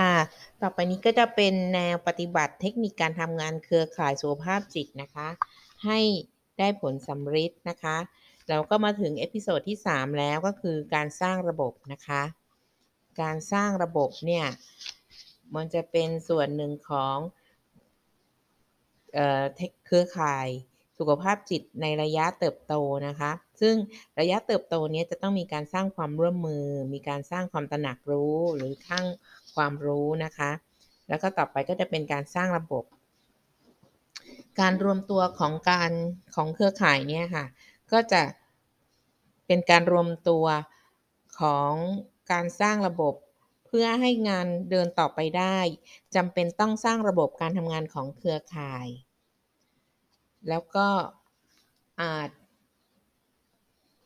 ค่ะ ต่อไปนี้ก็จะเป็นแนวปฏิบัติเทคนิคการทำงานเครือข่ายสุขภาพจิตนะคะ ให้ได้ผลสำเร็จนะคะ เราก็มาถึง episode ที่ 3 แล้วก็คือการสร้างระบบนะคะ การสร้างระบบเนี่ย มันจะเป็นส่วนหนึ่งของเอเครือข่าย สุขภาพจิตในระยะเติบโตนะคะ ซึ่งระยะเติบโตนี้จะต้องมีการสร้างความร่วมมือ มีการสร้างความตระหนักรู้หรือทั้งความรู้นะคะ แล้วก็ต่อไปก็จะเป็นการสร้างระบบ การรวมตัวของการของเครือข่ายเนี่ยค่ะ ก็จะเป็นการรวมตัวของการสร้างระบบเพื่อให้งานเดินต่อไปได้จำเป็นต้องสร้างระบบการทำงานของเครือข่าย แล้วก็อาจ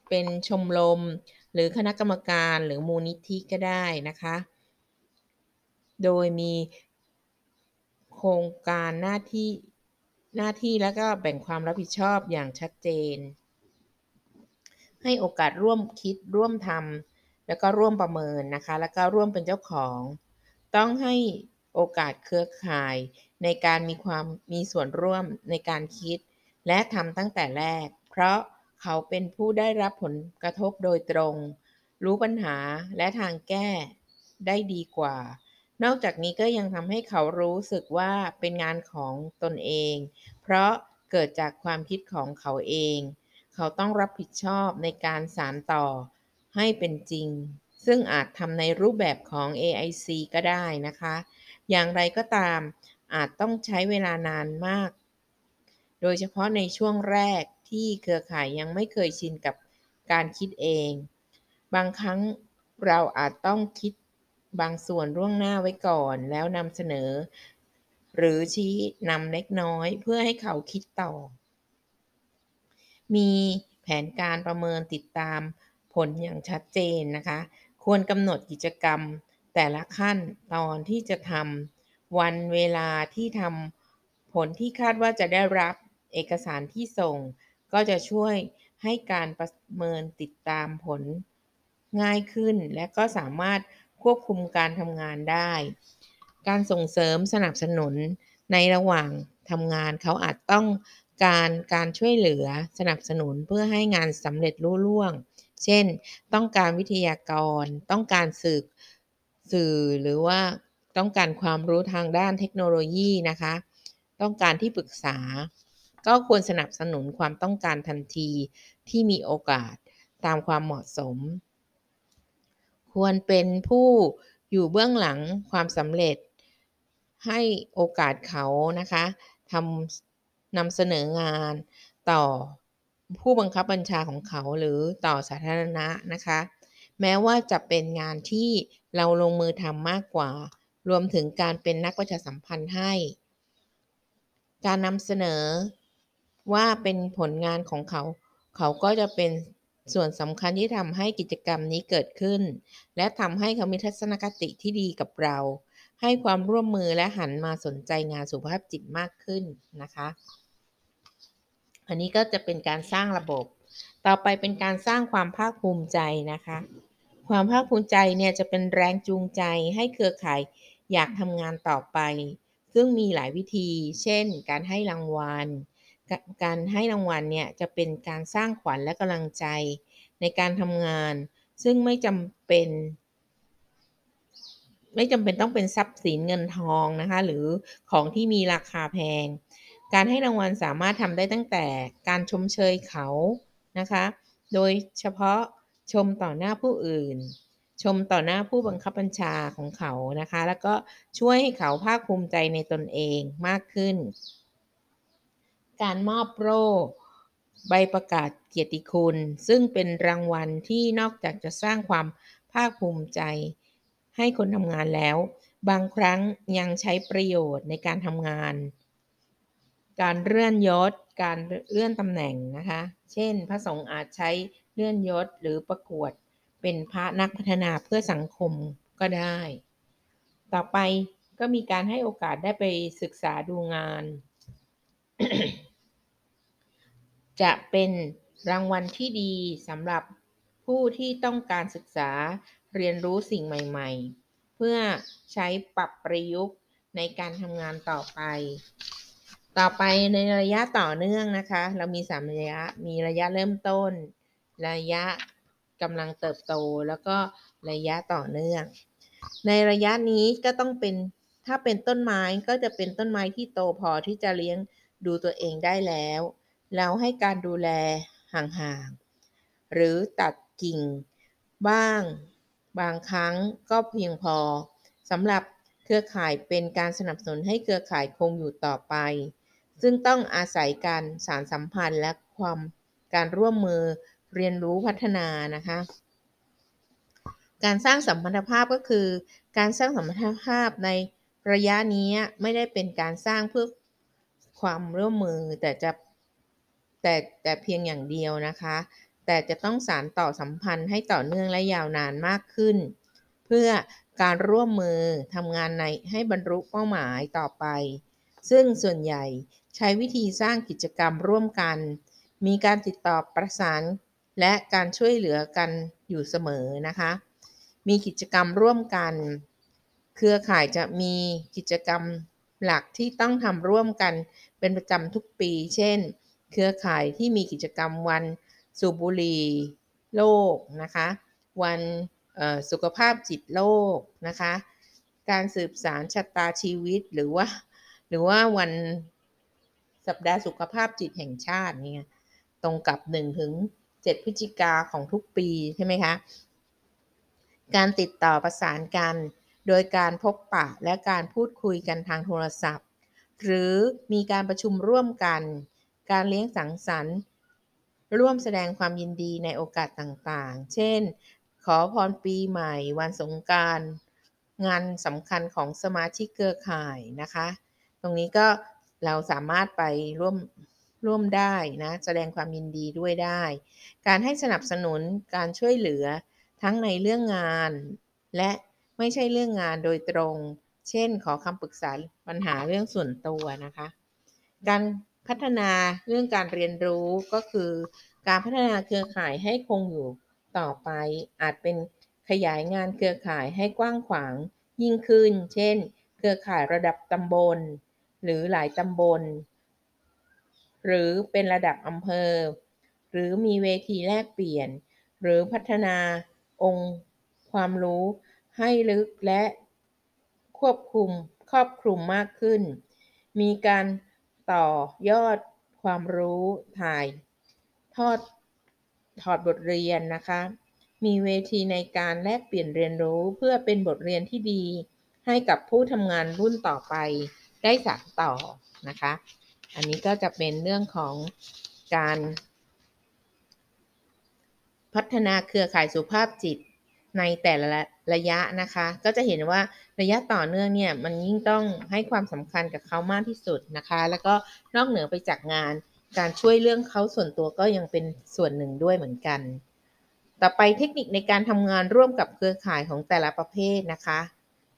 เป็นชมรม หรือคณะกรรมการหรือมูลนิธิก็ได้นะคะ โดยมีโครงการหน้าที่หน้าที่แล้วก็แบ่งความรับผิดชอบอย่างชัดเจน ให้โอกาสร่วมคิดร่วมทำแล้วก็ร่วมประเมินนะคะ แล้วก็ร่วมเป็นเจ้าของ ต้องให้โอกาสเครือข่ายในการมีความมีส่วนร่วมในการคิด และทำตั้งแต่แรก เพราะเขาเป็นผู้ได้รับผลกระทบโดยตรง รู้ปัญหาและทางแก้ได้ดีกว่า นอกจากนี้ก็ยังทำให้เขารู้สึกว่าเป็นงานของตนเอง เพราะเกิดจากความคิดของเขาเอง เขาต้องรับผิดชอบในการสานต่อให้เป็นจริง ซึ่งอาจทำในรูปแบบของ AIC ก็ได้นะคะ อย่างไรก็ตามอาจต้องใช้เวลานานมาก โดยเฉพาะในช่วงแรกที่เครือข่ายยังไม่เคยชินกับการคิดเอง บางครั้งเราอาจต้องคิดบางส่วนร่วงหน้าไว้ก่อนแล้วนำเสนอ หรือชี้นำเล็กน้อยเพื่อให้เขาคิดต่อ มีแผนการประเมินติดตามผลอย่างชัดเจนนะคะ ควรกำหนดกิจกรรมแต่ละขั้นตอนที่จะทำวันเวลาที่ทำผลที่คาดว่าจะได้รับ เอกสารที่ส่ง ก็จะช่วยให้การประเมินติดตามผลง่ายขึ้น และก็สามารถควบคุมการทำงานได้ การส่งเสริมสนับสนุนในระหว่างทำงานเขาอาจต้องการการช่วยเหลือสนับสนุนเพื่อให้งานสำเร็จรุ่ล่วง เช่น ต้องการวิทยากร ต้องการสื่อสื่อหรือว่าต้องการความรู้ทางด้านเทคโนโลยีนะคะ ต้องการที่ปรึกษา ก็ควรสนับสนุนความต้องการทันทีที่มีโอกาสตามความเหมาะสม ควรเป็นผู้อยู่เบื้องหลังความสำเร็จ ให้โอกาสเขานะคะทำนำเสนองานต่อผู้บังคับบัญชาของเขาหรือต่อสาธารณะนะคะ แม้ว่าจะเป็นงานที่เราลงมือทำมากกว่า รวมถึงการเป็นนักประชาสัมพันธ์ให้ การนำเสนอ ว่าเป็นผลงานของเขา เขาก็จะเป็นส่วนสำคัญที่ทำให้กิจกรรมนี้เกิดขึ้น และทำให้เขามีทัศนคติที่ดีกับเรา ให้ความร่วมมือและหันมาสนใจงานสุขภาพจิตมากขึ้นนะคะ อันนี้ก็จะเป็นการสร้างระบบ ต่อไปเป็นการสร้างความภาคภูมิใจนะคะ ความภาคภูมิใจเนี่ยจะเป็นแรงจูงใจให้เครือข่ายอยากทำงานต่อไป ซึ่งมีหลายวิธี เช่น การให้รางวัล การให้รางวัลเนี่ยจะเป็นการสร้างขวัญและกำลังใจในการทำงาน ซึ่งไม่จำเป็น ไม่จำเป็นต้องเป็นทรัพย์สินเงินทองนะคะ หรือของที่มีราคาแพง การให้รางวัลสามารถทำได้ตั้งแต่การชมเชยเขานะคะ โดยเฉพาะชมต่อหน้าผู้อื่น ชมต่อหน้าผู้บังคับบัญชาของเขานะคะ แล้วก็ช่วยให้เขาภาคภูมิใจในตนเองมากขึ้น การมอบโล่ใบประกาศเกียรติคุณ ซึ่งเป็นรางวัลที่นอกจากจะสร้างความภาคภูมิใจ ให้คนทำงานแล้ว บางครั้งยังใช้ประโยชน์ในการทำงาน การเลื่อนยศ การเลื่อนตำแหน่งนะคะ เช่น พระสงฆ์อาจใช้เลื่อนยศหรือประกวดเป็นพระนักพัฒนาเพื่อสังคมก็ได้ ต่อไปก็มีการให้โอกาสได้ไปศึกษาดูงาน จะเป็นรางวัลที่ดีสำหรับผู้ที่ต้องการศึกษาเรียนรู้สิ่งใหม่ๆ เพื่อใช้ปรับประยุกต์ในการทำงานต่อไป ต่อไปในระยะต่อเนื่องนะคะ เรามีสามระยะ มีระยะเริ่มต้น ระยะกำลังเติบโต แล้วก็ระยะต่อเนื่อง ในระยะนี้ก็ต้องเป็น ถ้าเป็นต้นไม้ก็จะเป็นต้นไม้ที่โตพอที่จะเลี้ยงดูตัวเองได้แล้ว แล้วให้การดูแลห่างๆ หรือตัดกิ่งบ้าง บางครั้งก็เพียงพอสำหรับเครือข่ายเป็นการสนับสนุนให้เครือข่ายคงอยู่ต่อไป ซึ่งต้องอาศัยการสารสัมพันธ์และความการร่วมมือเรียนรู้พัฒนานะคะ การสร้างสัมพันธภาพก็คือ การสร้างสัมพันธภาพในระยะนี้ไม่ได้เป็นการสร้างเพื่อความร่วมมือแต่จะ แต่แต่เพียงอย่างเดียวนะคะ แต่จะต้องสารต่อสัมพันธ์ให้ต่อเนื่องและยาวนานมากขึ้น เพื่อการร่วมมือทำงานในให้บรรลุเป้าหมายต่อไป ซึ่งส่วนใหญ่ใช้วิธีสร้างกิจกรรมร่วมกัน มีการติดต่อประสานและการช่วยเหลือกันอยู่เสมอนะคะ มีกิจกรรมร่วมกัน เครือข่ายจะมีกิจกรรมหลักที่ต้องทำร่วมกันเป็นประจำทุกปี เช่น เครือข่ายที่มีกิจกรรมวันสูบบุหรี่โลกนะคะ วันสุขภาพจิตโลกนะคะ การสืบสารชะตาชีวิตหรือว่า หรือว่าวันสัปดาห์สุขภาพจิตแห่งชาติเนี่ยตรงกับ1ถึง7พฤศจิกาของทุกปีใช่ไหมคะการติดต่อประสานกัน โดยการพบปะและการพูดคุยกันทางโทรศัพท์ หรือมีการประชุมร่วมกัน การเลี้ยงสังสรรค์ ร่วมแสดงความยินดีในโอกาสต่างๆ เช่น ขอพรปีใหม่ วันสงการงานสำคัญของสมาชิกเครือข่ายนะคะ ตรงนี้ก็เราสามารถไปร่วมร่วมได้นะแสดงความยินดีด้วยได้ การให้สนับสนุนการช่วยเหลือทั้งในเรื่องงาน และไม่ใช่เรื่องงานโดยตรง เช่น ขอคำปรึกษาปัญหาเรื่องส่วนตัวนะคะ การ พัฒนาเรื่องการเรียนรู้ก็คือ การพัฒนาเครือข่ายให้คงอยู่ต่อไปอาจเป็นขยายงานเครือข่ายให้กว้างขวางยิ่งขึ้น เช่น เครือข่ายระดับตำบล หรือหลายตำบล หรือเป็นระดับอำเภอ หรือมีเวทีแลกเปลี่ยน หรือพัฒนาองค์ความรู้ให้ลึกและควบคุมครอบคลุมมากขึ้น มีการ ต่อยอดความรู้ถ่ายทอดถอดบทเรียนนะคะ มีเวทีในการแลกเปลี่ยนเรียนรู้เพื่อเป็นบทเรียนที่ดี ให้กับผู้ทำงานรุ่นต่อไปได้สานต่อนะคะ อันนี้ก็จะเป็นเรื่องของการ พัฒนาเครือข่ายสุภาพจิต ในแต่ละระยะนะคะ ก็จะเห็นว่าระยะต่อเนื่องเนี่ยมันยิ่งต้องให้ความสำคัญกับเขามากที่สุดนะคะ แล้วก็นอกเหนือไปจากงานการช่วยเรื่องเขาส่วนตัวก็ยังเป็นส่วนหนึ่งด้วยเหมือนกัน ต่อไปเทคนิคในการทำงานร่วมกับเครือข่ายของแต่ละประเภทนะคะ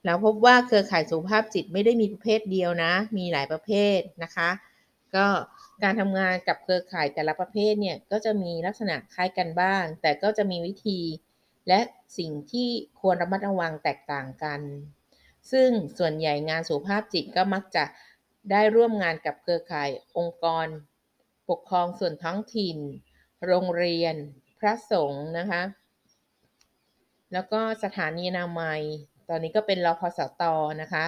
แล้วพบว่าเครือข่ายสุขภาพจิตไม่ได้มีประเภทเดียวนะ มีหลายประเภทนะคะ ก็การทำงานกับเครือข่ายแต่ละประเภทเนี่ยก็จะมีลักษณะคล้ายกันบ้าง แต่ก็จะมีวิธี และสิ่งที่ควรระมัดระวังแตกต่างกัน ซึ่งส่วนใหญ่งานสุขภาพจิตก็มักจะได้ร่วมงานกับเครือข่ายองค์กร ปกครองส่วนท้องถิ่น โรงเรียน พระสงฆ์นะคะ แล้วก็สถานีนามัย ตอนนี้ก็เป็นรพสตนะคะ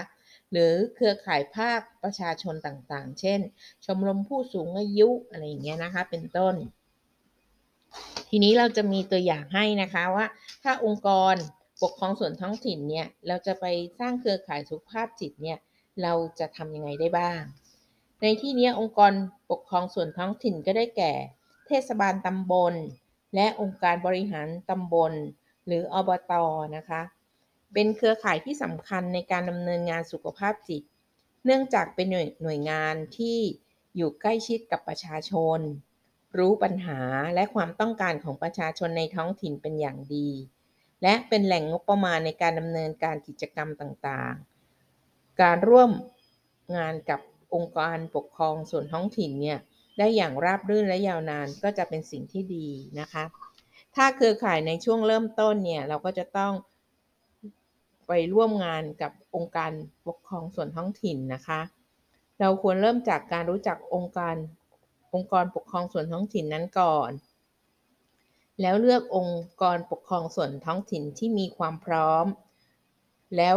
หรือเครือข่ายภาคประชาชนต่างๆ เช่น ชมรมผู้สูงอายุอะไรอย่างเงี้ยนะคะ เป็นต้น ทีนี้เราจะมีตัวอย่างให้นะคะว่า ถ้าองค์กรปกครองส่วนท้องถิ่นเนี่ยเราจะไปสร้างเครือข่ายสุขภาพจิตเนี่ยเราจะทำยังไงได้บ้าง ในที่นี้องค์กรปกครองส่วนท้องถิ่นก็ได้แก่ เทศบาลตำบล และองค์การบริหารตำบล หรืออบตนะคะ เป็นเครือข่ายที่สำคัญในการดำเนินงานสุขภาพจิต เนื่องจากเป็นหน่วยหน่วยงานที่อยู่ใกล้ชิดกับประชาชน รู้ปัญหาและความต้องการของประชาชนในท้องถิ่นเป็นอย่างดี และเป็นแหล่งงบประมาณในการดำเนินการกิจกรรมต่างๆ การร่วมงานกับองค์การปกครองส่วนท้องถิ่นเนี่ยได้อย่างราบรื่นและยาวนานก็จะเป็นสิ่งที่ดีนะคะ ถ้าเครือข่ายในช่วงเริ่มต้นเนี่ยเราก็จะต้องไปร่วมงานกับองค์การปกครองส่วนท้องถิ่นนะคะ เราควรเริ่มจากการรู้จักองค์การ องค์กรปกครองส่วนท้องถิ่นนั้นก่อน แล้วเลือกองค์กรปกครองส่วนท้องถิ่นที่มีความพร้อม แล้ว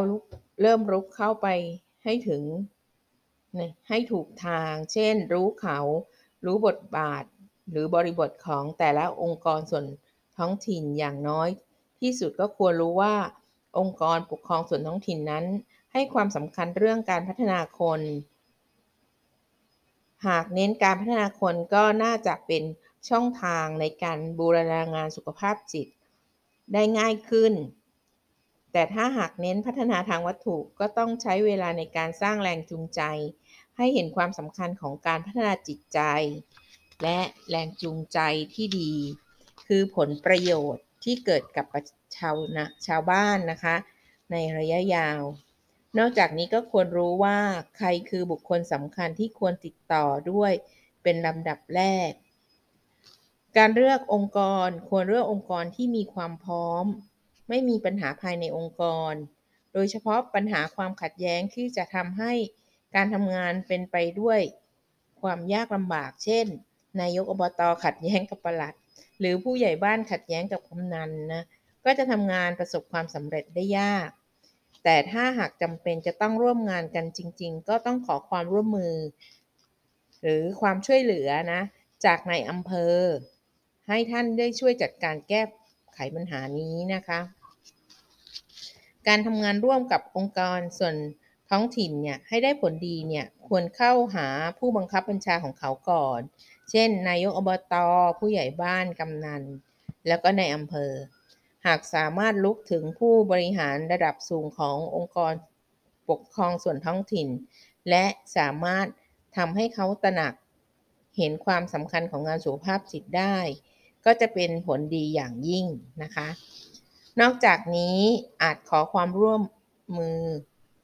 เริ่มรุกเข้าไปให้ถึงให้ถูกทาง เช่น รู้เขา รู้บทบาท หรือบริบทของแต่ละองค์กรส่วนท้องถิ่นอย่างน้อย ที่สุดก็ควรรู้ว่า องค์กรปกครองส่วนท้องถิ่นนั้น ให้ความสำคัญเรื่องการพัฒนาคน หากเน้นการพัฒนาคนก็น่าจะเป็นช่องทางในการบูรณางานสุขภาพจิต ได้ง่ายขึ้น แต่ถ้าหากเน้นพัฒนาทางวัตถุก็ต้องใช้เวลาในการสร้างแรงจูงใจ ให้เห็นความสำคัญของการพัฒนาจิตใจ และแรงจูงใจที่ดี คือผลประโยชน์ที่เกิดกับชาวนะชาวบ้านนะคะ ในระยะยาว นอกจากนี้ก็ควรรู้ว่าใครคือบุคคลสำคัญที่ควรติดต่อด้วยเป็นลำดับแรก การเลือกองค์กรควรเลือกองค์กรที่มีความพร้อม ไม่มีปัญหาภายในองค์กร โดยเฉพาะปัญหาความขัดแย้งที่จะทำให้การทำงานเป็นไปด้วยความยากลำบาก เช่น นายกอบตขัดแย้งกับประหลัด หรือผู้ใหญ่บ้านขัดแย้งกับกำนันนะ ก็จะทำงานประสบความสำเร็จได้ยาก แต่ถ้าหากจำเป็นจะต้องร่วมงานกันจริง ๆ ก็ต้องขอความร่วมมือ หรือความช่วยเหลือนะ จากในอำเภอ ให้ท่านได้ช่วยจัดการแก้ไขปัญหานี้นะคะ การทำงานร่วมกับองค์กรส่วนท้องถิ่นเนี่ยให้ได้ผลดีเนี่ยควรเข้าหาผู้บังคับบัญชาของเขาก่อน เช่น นายกอบตผู้ใหญ่บ้านกำนัน แล้วก็ในอำเภอ หากสามารถลุกถึงผู้บริหารระดับสูงขององค์กรปกครองส่วนท้องถิ่น และสามารถทำให้เขาตระหนักเห็นความสำคัญของงานสุขภาพจิตได้ ก็จะเป็นผลดีอย่างยิ่งนะคะ นอกจากนี้อาจขอความร่วมมือ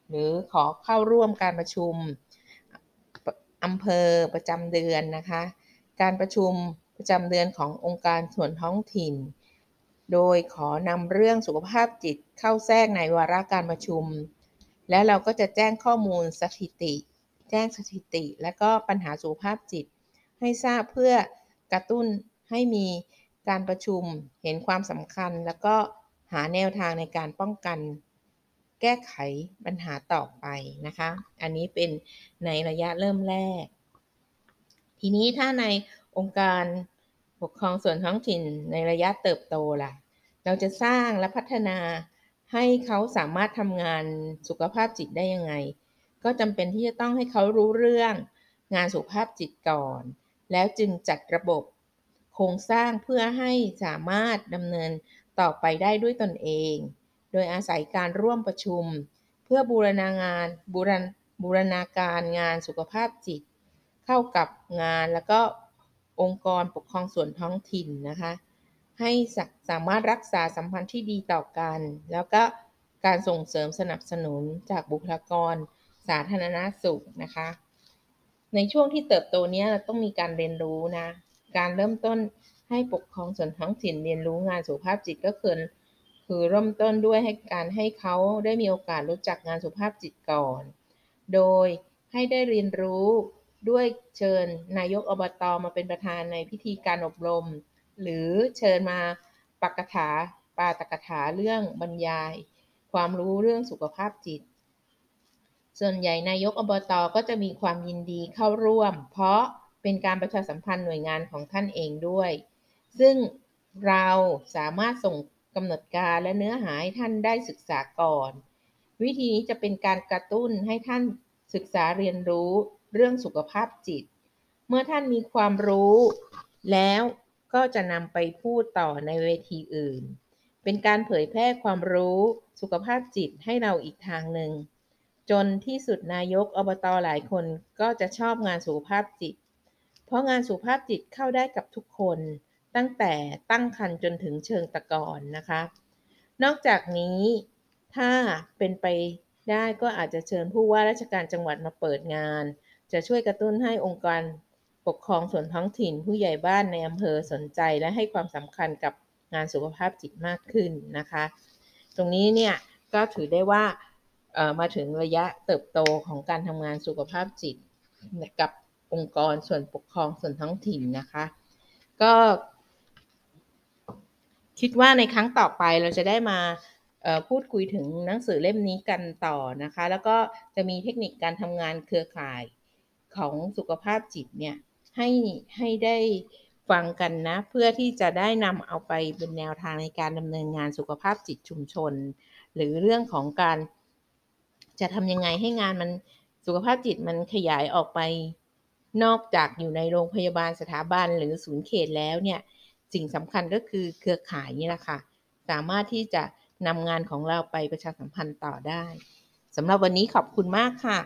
หรือขอเข้าร่วมการประชุมอำเภอประจำเดือนนะคะ การประชุมประจำเดือนขององค์การส่วนท้องถิ่น โดยขอนำเรื่องสุขภาพจิตเข้าแทรกในวาระการประชุม และเราก็จะแจ้งข้อมูลสถิติ แจ้งสถิติ และก็ปัญหาสุขภาพจิต ให้ทราบเพื่อกระตุ้นให้มีการประชุมเห็นความสำคัญ แล้วก็หาแนวทางในการป้องกัน แก้ไขปัญหาต่อไปนะคะ อันนี้เป็นในระยะเริ่มแรก ทีนี้ถ้าในองค์การ ปกครองส่วนท้องถิ่นในระยะเติบโตล่ะ เราจะสร้างและพัฒนาให้เขาสามารถทำงานสุขภาพจิตได้ยังไง ก็จำเป็นที่จะต้องให้เขารู้เรื่องงานสุขภาพจิตก่อน แล้วจึงจัดระบบโครงสร้างเพื่อให้สามารถดำเนินต่อไปได้ด้วยตนเอง โดยอาศัยการร่วมประชุม เพื่อบูรณางานบูรณบูรณาการงานสุขภาพจิต เข้ากับงานแล้วก็ องค์กรปกครองส่วนท้องถิ่นนะคะ ให้สามารถรักษาสัมพันธ์ที่ดีต่อกัน แล้วก็การส่งเสริมสนับสนุนจากบุคลากร สาธารณสุขนะคะ ในช่วงที่เติบโตนี้เราต้องมีการเรียนรู้นะ การเริ่มต้นให้ปกครองส่วนท้องถิ่นเรียนรู้งานสุขภาพจิตก็คือคือเริ่มต้นด้วยให้การให้เขาได้มีโอกาสรู้จักงานสุขภาพจิตก่อน โดยให้ได้เรียนรู้ ด้วยเชิญนายกอบตมาเป็นประธานในพิธีการอบรม หรือเชิญมาปักถาปาตกถาเรื่องบรรยาย ความรู้เรื่องสุขภาพจิต ส่วนใหญ่นายกอบตก็จะมีความยินดีเข้าร่วม เพราะเป็นการประชาสัมพันธ์หน่วยงานของท่านเองด้วย ซึ่งเราสามารถส่งกำหนดการและเนื้อหาให้ท่านได้ศึกษาก่อน วิธีนี้จะเป็นการกระตุ้นให้ท่านศึกษาเรียนรู้ เรื่องสุขภาพจิต เมื่อท่านมีความรู้แล้วก็จะนำไปพูดต่อในเวทีอื่น เป็นการเผยแพร่ความรู้สุขภาพจิตให้เราอีกทางหนึ่ง จนที่สุดนายกอบตอหลายคนก็จะชอบงานสุขภาพจิต เพราะงานสุขภาพจิตเข้าได้กับทุกคน ตั้งแต่ตั้งครรภ์จนถึงเชิงตะกอนนะคะ นอกจากนี้ถ้าเป็นไปได้ก็อาจจะเชิญผู้ว่าราชการจังหวัดมาเปิดงาน จะช่วยกระตุ้นให้องค์การปกครองส่วนท้องถิ่น ผู้ใหญ่บ้านในอำเภอสนใจและให้ความสำคัญกับงานสุขภาพจิตมากขึ้นนะคะ ตรงนี้เนี่ยก็ถือได้ว่ามาถึงระยะเติบโตของการทำงานสุขภาพจิตกับองค์กรส่วนปกครองส่วนท้องถิ่นนะคะ ก็ คิดว่าในครั้งต่อไปเราจะได้มาพูดคุยถึงหนังสือเล่มนี้กันต่อนะคะ แล้วก็จะมีเทคนิคการทำงานเครือข่าย ของสุขภาพจิตเนี่ยให้ให้ได้ฟังกันนะ เพื่อที่จะได้นำเอาไปเป็นแนวทางในการดำเนินงานสุขภาพจิตชุมชน หรือเรื่องของการจะทำยังไงให้งานมันสุขภาพจิตมันขยายออกไปนอกจากอยู่ในโรงพยาบาลสถาบันหรือศูนย์เขตแล้วเนี่ยสิ่งสำคัญก็คือเครือข่ายนี่แหละค่ะ สามารถที่จะนำงานของเราไปประชาสัมพันธ์ต่อได้สำหรับวันนี้ขอบคุณมากค่ะ